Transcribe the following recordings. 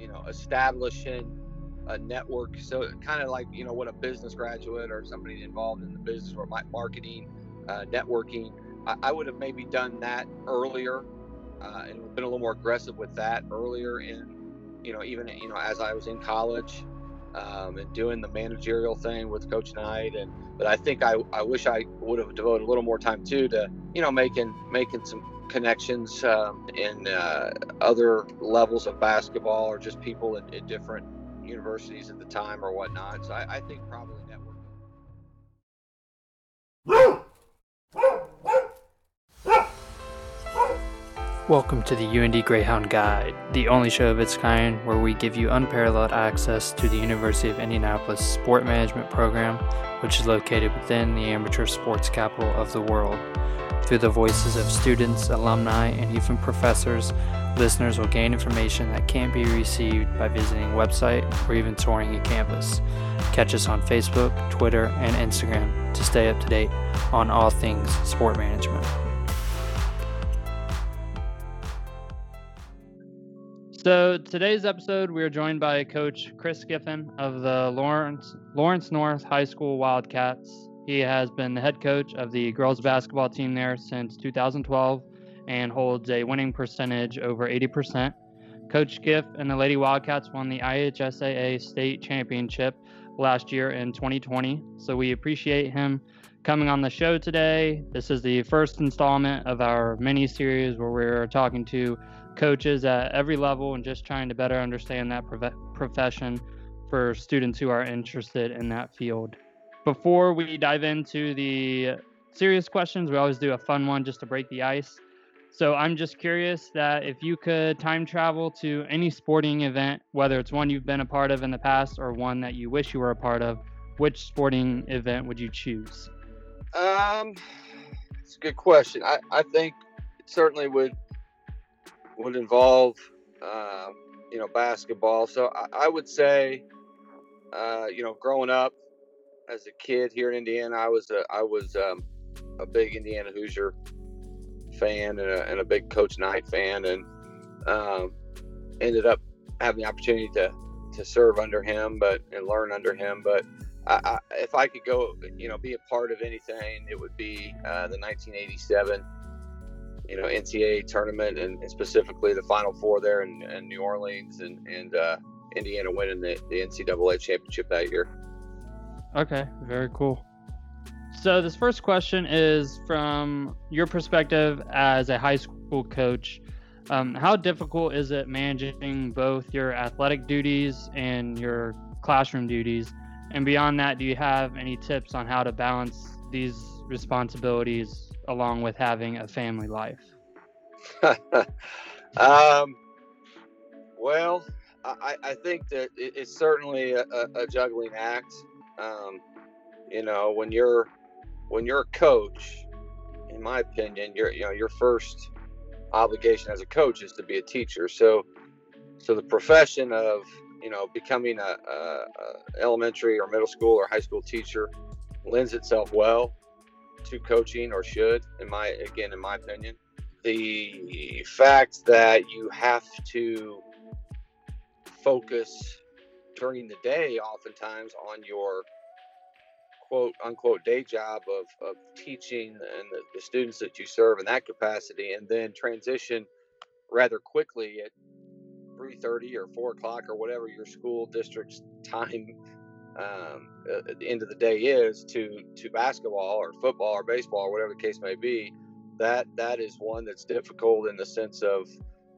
you know, establishing a network. So kind of like you know what a business graduate or somebody involved in the business or my marketing, uh, networking. I, I, would have maybe done that earlier uh, and been a little more aggressive with that earlier in, you know, even you know as I was in college um, and doing the managerial thing with Coach Knight. And but I think I, I wish I would have devoted a little more time too to you know making making some connections um, in uh, other levels of basketball or just people in different universities at the time or whatnot. So I, I think probably networking. Welcome to the UIndy Greyhound Guide, the only show of its kind where we give you unparalleled access to the University of Indianapolis Sport Management Program, which is located within the amateur sports capital of the world. Through the voices of students, alumni, and even professors, listeners will gain information that can't be received by visiting a website or even touring a campus. Catch us on Facebook, Twitter, and Instagram to stay up to date on all things sport management. So today's episode, we are joined by Coach Chris Giffen of the Lawrence Lawrence North High School Wildcats. He has been the head coach of the girls basketball team there since 2012 and holds a winning percentage over 80%. Coach Giff and the Lady Wildcats won the IHSAA state championship last year in 2020. So we appreciate him coming on the show today. This is the first installment of our mini series where we're talking to coaches at every level and just trying to better understand that profession for students who are interested in that field. Before we dive into the serious questions, we always do a fun one just to break the ice. So I'm just curious that if you could time travel to any sporting event, whether it's one you've been a part of in the past or one that you wish you were a part of, which sporting event would you choose? Um, it's a good question. I, I think it certainly would would involve, uh, you know, basketball. So I, I would say, uh, you know, growing up, as a kid here in Indiana, I was a, I was um, a big Indiana Hoosier fan and a, and a big Coach Knight fan, and um, ended up having the opportunity to to serve under him, but and learn under him. But I, if I could go, you know, be a part of anything, it would be uh, the 1987, you know, NCAA tournament, and, specifically the Final Four there in, in New Orleans, and and uh, Indiana winning the, the NCAA championship that year. Okay, very cool. So, this first question is from your perspective as a high school coach. Um, how difficult is it managing both your athletic duties and your classroom duties? And beyond that, do you have any tips on how to balance these responsibilities along with having a family life? um, well, I, I, think that it's certainly a, a juggling act. Um, you know, when you're when you're a coach, in my opinion, your you know your first obligation as a coach is to be a teacher. So, so the profession of you know becoming a, a, a elementary or middle school or high school teacher lends itself well to coaching or should in my again in my opinion the fact that you have to focus during the day oftentimes on your quote unquote day job of, of teaching and the, the students that you serve in that capacity and then transition rather quickly at 3.30 or 4 o'clock or whatever your school district's time um, at the end of the day is to to basketball or football or baseball or whatever the case may be that that is one that's difficult in the sense of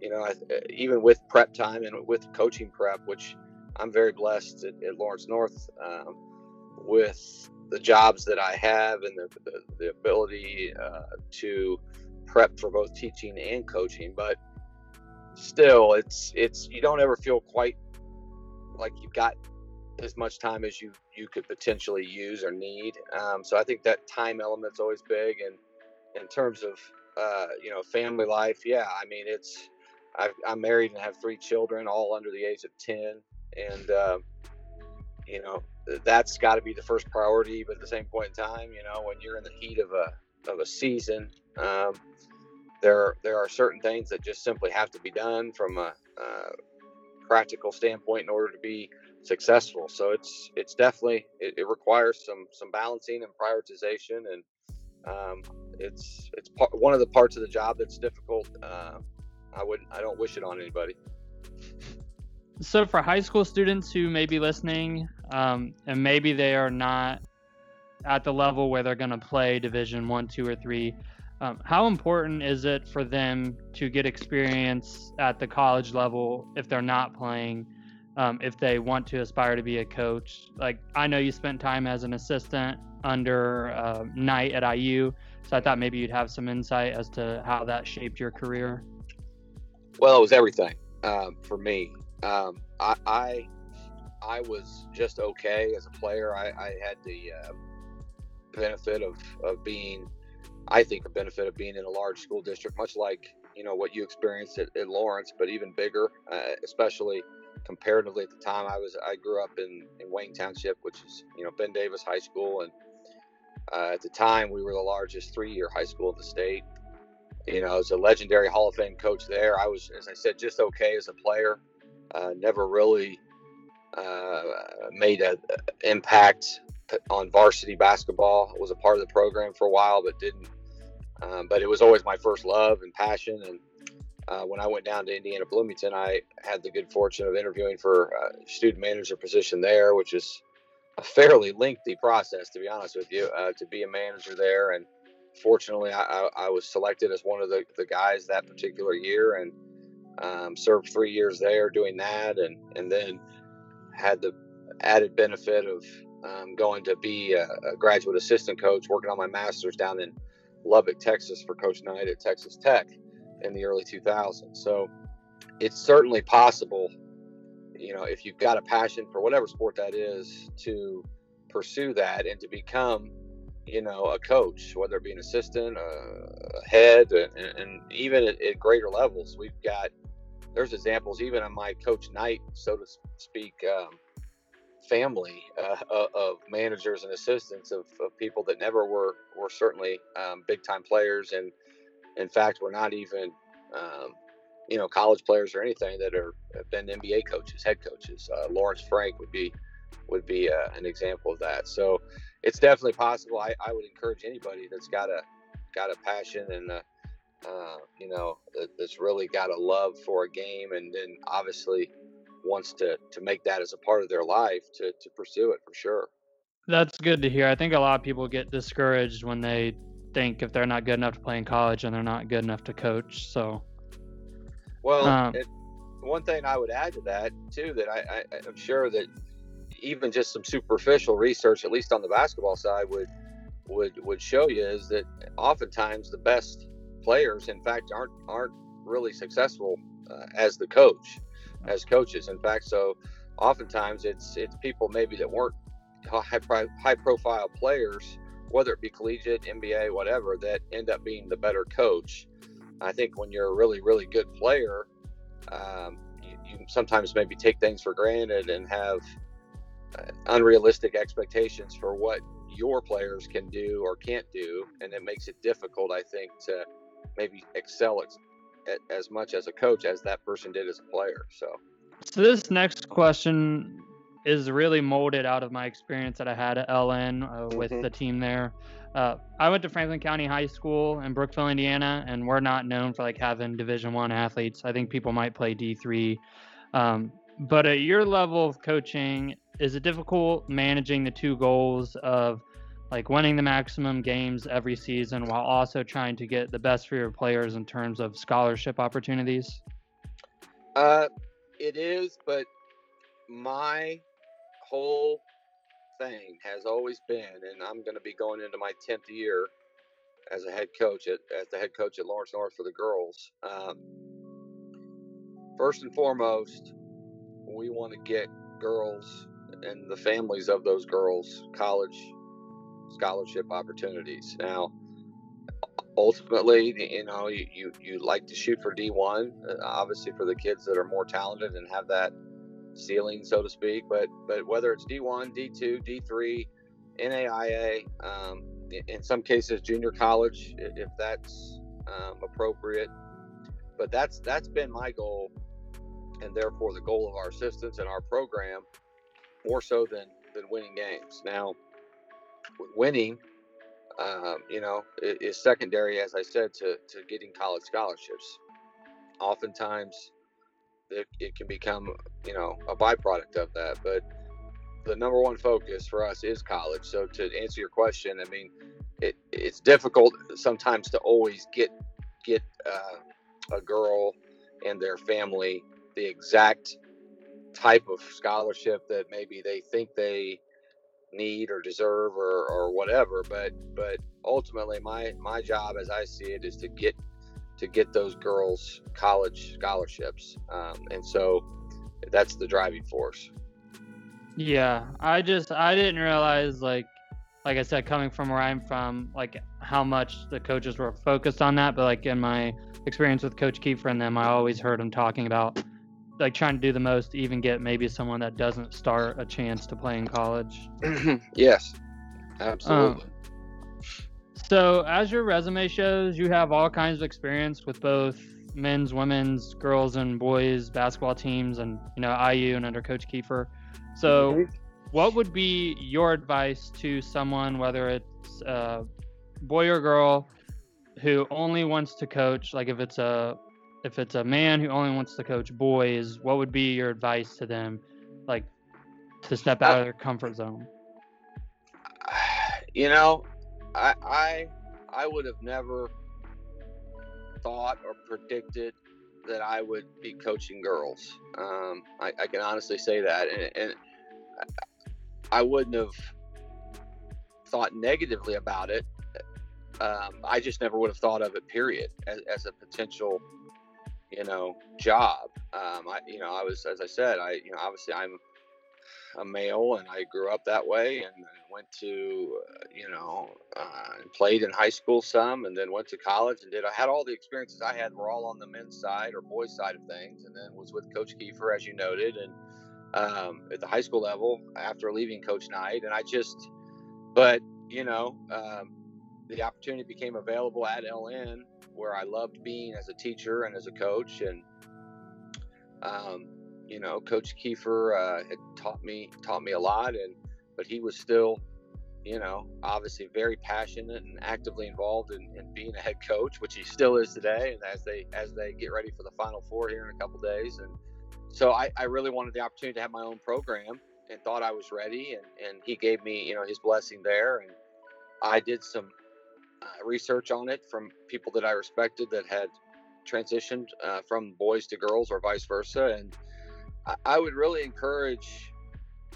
you know, even with prep time and with coaching prep, which I'm very blessed at, at Lawrence North um, with the jobs that I have and the, the, the ability uh, to prep for both teaching and coaching. But still, it's it's you don't ever feel quite like you've got as much time as you you could potentially use or need. Um, so I think that time element's always big. And in terms of uh, you know family life, yeah, I mean it's i am married and have three children, all under the age of 10. And, uh, you know, that's got to be the first priority. But at the same point in time, you know, when you're in the heat of a, of a season, um, there, there are certain things that just simply have to be done from a, uh, practical standpoint in order to be successful. So it's it's definitely it, it requires some some balancing and prioritization, and um, it's it's part, one of the parts of the job that's difficult. Uh, I would I don't wish it on anybody. So for high school students who may be listening, um, and maybe they are not at the level where they're going to play Division One, Two, or Three, um, how important is it for them to get experience at the college level if they're not playing? Um, if they want to aspire to be a coach, like I know you spent time as an assistant under uh, Knight at IU, so I thought maybe you'd have some insight as to how that shaped your career. Well, it was everything um, for me. Um, I, I, I was just okay as a player. I, I had the uh, benefit of, of being I think a benefit of being in a large school district, much like you know what you experienced at, at Lawrence, but even bigger, uh, especially comparatively at the time. I was I grew up in, in Wayne Township, which is you know Ben Davis High School, and uh, at the time we were the largest three-year high school in the state. You know, as a legendary Hall of Fame coach there, I was, as I said, just okay as a player. Uh, never really uh, made an impact on varsity basketball. I was a part of the program for a while, but didn't um, but it was always my first love and passion. And uh, when I went down to Indiana Bloomington, I had the good fortune of interviewing for a student manager position there, which is a fairly lengthy process, to be honest with you, uh, to be a manager there. And fortunately, I, I, I, was selected as one of the, the guys that particular year and um, served three years there doing that. And, and then had the added benefit of um, going to be a, a graduate assistant coach, working on my master's down in Lubbock, Texas for Coach Knight at Texas Tech in the early 2000s. So it's certainly possible, you know, if you've got a passion for whatever sport that is, to pursue that and to become, you know, a coach, whether it be an assistant, a head, and, and even at, at, greater levels. We've got, there's examples even on my Coach Knight, so to speak, um, family uh, of managers and assistants of, of, people that never were were certainly um, big time players, and in fact, were not even um, you know college players or anything that are have been NBA coaches, head coaches. Uh, Lawrence Frank would be would be uh, an example of that. So it's definitely possible. I, I would encourage anybody that's got a got a passion and a, uh, you know that's really got a love for a game, and then obviously wants to to make that as a part of their life to to pursue it for sure. That's good to hear. I think a lot of people get discouraged when they think if they're not good enough to play in college and they're not good enough to coach. So, well, um, it, one thing I would add to that too that I, I I'm sure that even just some superficial research, at least on the basketball side, would would would show you is that oftentimes the best players, in fact, aren't aren't really successful uh, as the coach as coaches. In fact, so oftentimes it's it's people maybe that weren't high high profile players, whether it be collegiate, NBA, whatever, that end up being the better coach. I think when you're a really really good player, um, you, you, sometimes maybe take things for granted and have uh, unrealistic expectations for what your players can do or can't do, and it makes it difficult, I think, to maybe excel at as much as a coach as that person did as a player. So, so this next question is really molded out of my experience that I had at LN uh, with mm-hmm. the team there. Uh, I went to Franklin County High School in Brookville, Indiana, and we're not known for like having Division One athletes. I think people might play D three, um, but at your level of coaching, is it difficult managing the two goals of like winning the maximum games every season while also trying to get the best for your players in terms of scholarship opportunities? Uh, it is, but my whole thing has always been, and I'm going to be going into my 10th year as a head coach at, as the head coach at Lawrence North for the girls. Um, first and foremost, we want to get girls and the families of those girls college scholarship opportunities. Now, ultimately, you know, you, you, you like to shoot for D1, uh, obviously for the kids that are more talented and have that ceiling, so to speak. But but whether it's D1, D2, D3, NAIA, um, in some cases junior college, if that's um, appropriate. But that's that's been my goal and therefore the goal of our assistants and our program more so than than winning games. Now, winning, um, you know, is secondary, as I said, to to getting college scholarships. Oftentimes, it, it can become, you know, a byproduct of that, but the number one focus for us is college. So to answer your question, I mean, it, it's difficult sometimes to always get get uh, a girl and their family the exact type of scholarship that maybe they think they need or deserve or, or whatever but but ultimately my my job as i see it is to get to get those girls college scholarships um, and so that's the driving force yeah i just i didn't realize like like i said coming from where i'm from like how much the coaches were focused on that but like in my experience with coach keefer and them i always heard him talking about like trying to do the most to even get maybe someone that doesn't start a chance to play in college. yes, absolutely. Um, so, as your resume shows, you have all kinds of experience with both men's, women's, girls, and boys basketball teams, and you know IU and under Coach Keefer. So, mm-hmm. what would be your advice to someone, whether it's a boy or girl, who only wants to coach? Like, if it's a if it's a man who only wants to coach boys, what would be your advice to them, like to step out of their comfort zone? You know, I I I would have never thought or predicted that I would be coaching girls. Um, I, I, can honestly say that, and, and I wouldn't have thought negatively about it. Um, I just never would have thought of it, period, as, as a potential you know, job. Um, I, you know, I was, as I said, I, you know, obviously I'm a male and I grew up that way and went to, uh, you know, uh, played in high school some and then went to college and did, I had all the experiences I had were all on the men's side or boys side of things. And then was with coach Keefer, as you noted, and, um, at the high school level after leaving coach Knight. And I just, but, you know, um, the opportunity became available at LN where I loved being as a teacher and as a coach. And, um, you know, Coach Keefer uh, had taught me taught me a lot, and but he was still, you know, obviously very passionate and actively involved in, in being a head coach, which he still is today. And as they as they get ready for the Final Four here in a couple days, and so I, I really wanted the opportunity to have my own program and thought I was ready, and and he gave me you know his blessing there, and I did some uh, research on it from people that I respected that had transitioned uh, from boys to girls or vice versa. And I, would really encourage,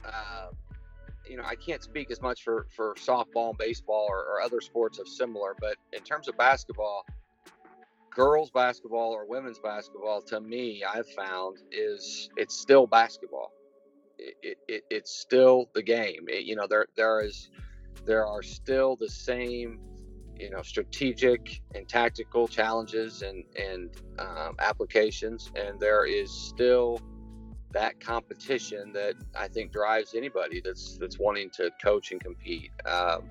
uh, you know, I can't speak as much for, for softball and baseball or, or other sports of similar, but in terms of basketball, girls basketball or women's basketball, to me, I've found is it's still basketball. It, it, it's still the game. It, you know, there there is there are still the same you know strategic and tactical challenges and and um, applications and there is still that competition that I think drives anybody that's that's wanting to coach and compete. Um,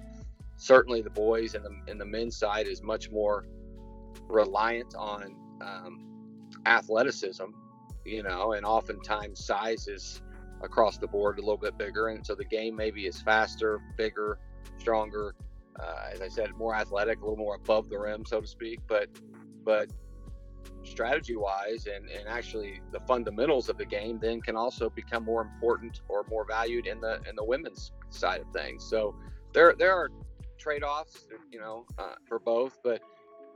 certainly, the boys and the and the men's side is much more reliant on um, athleticism, you know, and oftentimes size is across the board a little bit bigger, and so the game maybe is faster, bigger, stronger, uh, as I said, more athletic, a little more above the rim, so to speak. But but strategy wise and, and actually the fundamentals of the game then can also become more important or more valued in the in the women's side of things. So there there are trade offs, you know, uh, for both. But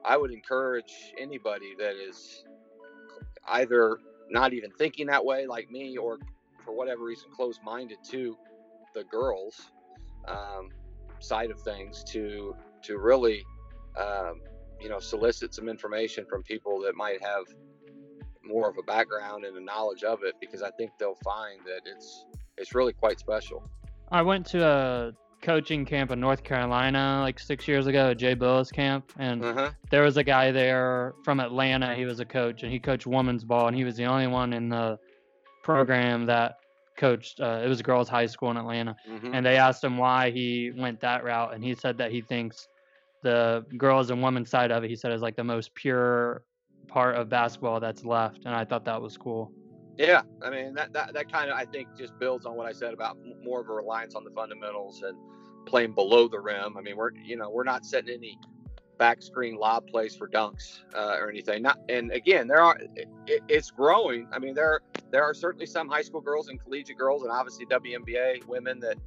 I would encourage anybody that is either not even thinking that way like me or for whatever reason closed minded to the girls um, side of things to to really um, you know solicit some information from people that might have more of a background and a knowledge of it because I think they'll find that it's it's really quite special. I went to a coaching camp in North Carolina like six years ago, a Jay Bilas camp, and uh-huh. there was a guy there from Atlanta. He was a coach and he coached women's ball, and he was the only one in the program that coached. Uh, it was a girls' high school in Atlanta, mm-hmm. and they asked him why he went that route, and he said that he thinks the girls and women's side of it, he said, is like the most pure part of basketball that's left, and I thought that was cool. Yeah, I mean that that, that kind of I think just builds on what I said about more of a reliance on the fundamentals and playing below the rim. I mean we're you know we're not setting any back screen lob plays for dunks uh, or anything. Not and again there are it, it's growing. I mean there there are certainly some high school girls and collegiate girls and obviously WNBA women that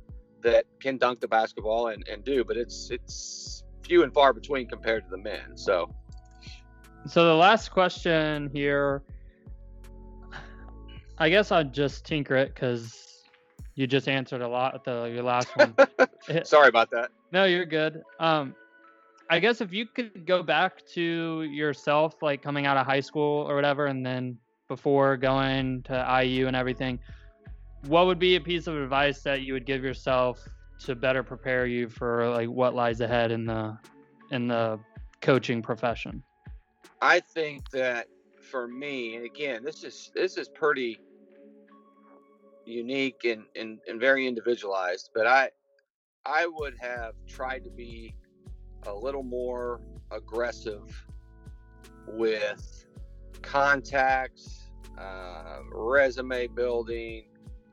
that can dunk the basketball and, and do, but it's it's few and far between compared to the men. So so the last question here I guess I'd just tinker it because you just answered a lot at the your last one. Sorry about that. No, you're good. Um, I guess if you could go back to yourself, like coming out of high school or whatever, and then before going to IU and everything, what would be a piece of advice that you would give yourself to better prepare you for like what lies ahead in the in the coaching profession? I think that for me, and again, this is this is pretty unique and, and, and very individualized, but I I would have tried to be a little more aggressive with contacts, uh, resume building,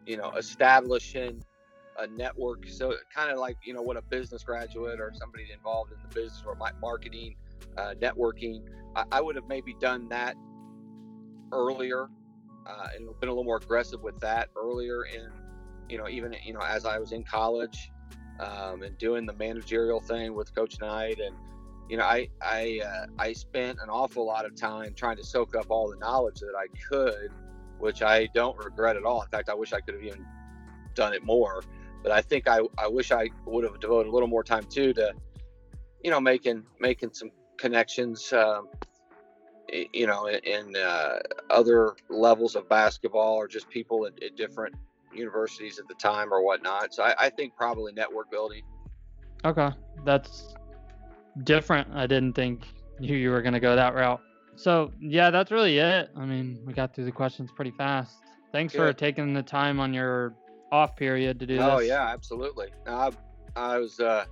you know, establishing a network. So kind of like you know what a business graduate or somebody involved in the business or marketing, uh, networking. I, I would have maybe done that earlier uh, and been a little more aggressive with that earlier in, you know, even you know as I was in college um, and doing the managerial thing with Coach Knight, and you know, I I uh, I spent an awful lot of time trying to soak up all the knowledge that I could, which I don't regret at all. In fact, I wish I could have even done it more. But I think I, I wish I would have devoted a little more time too to, you know, making making some connections. Um, you know, in, uh, other levels of basketball or just people at, at, different universities at the time or whatnot. So I, I, think probably network building. Okay, that's different. I didn't think you, you were going to go that route. So yeah, that's really it. I mean, we got through the questions pretty fast. Thanks Good. for taking the time on your off period to do oh, this. Oh yeah, absolutely. I, I was uh,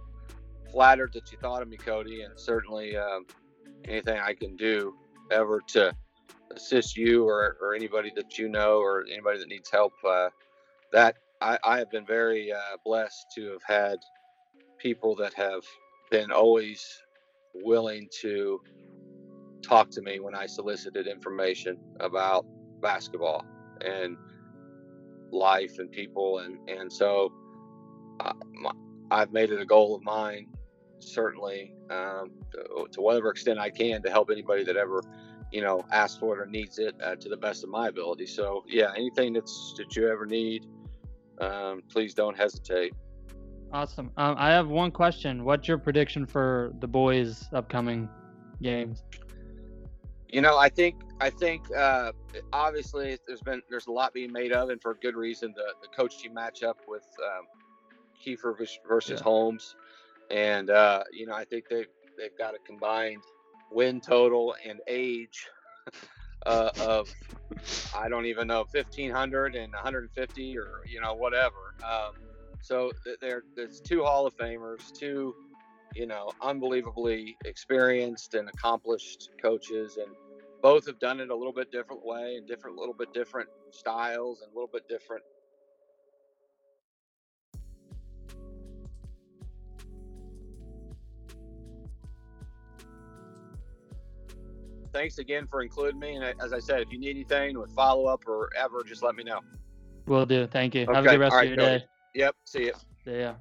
flattered that you thought of me, Cody, and certainly um, anything I can do ever to assist you or, or anybody that you know or anybody that needs help, uh, that I, I, have been very uh, blessed to have had people that have been always willing to talk to me when I solicited information about basketball and life and people. And, and so uh, I've made it a goal of mine certainly um, to, to, whatever extent I can to help anybody that ever, you know, asks for it or needs it uh, to the best of my ability. So yeah, anything that's that you ever need, um, please don't hesitate. Awesome. Um, I have one question. What's your prediction for the boys' upcoming games? You know, I think I think uh, obviously there's been there's a lot being made of, and for good reason. The the coach team matchup with um, Keefer versus yeah. Holmes and uh, you know I think they they've got a combined win total and age uh, of I don't even know 1500 and 150 or you know whatever. Um, so there there's two Hall of Famers, two you know unbelievably experienced and accomplished coaches, and both have done it a little bit different way and different little bit different styles and a little bit different thanks again for including me. And as I said, if you need anything with follow up or ever, just let me know. Will do. Thank you. Okay. Have a good rest of your day. Yep. See you. See ya.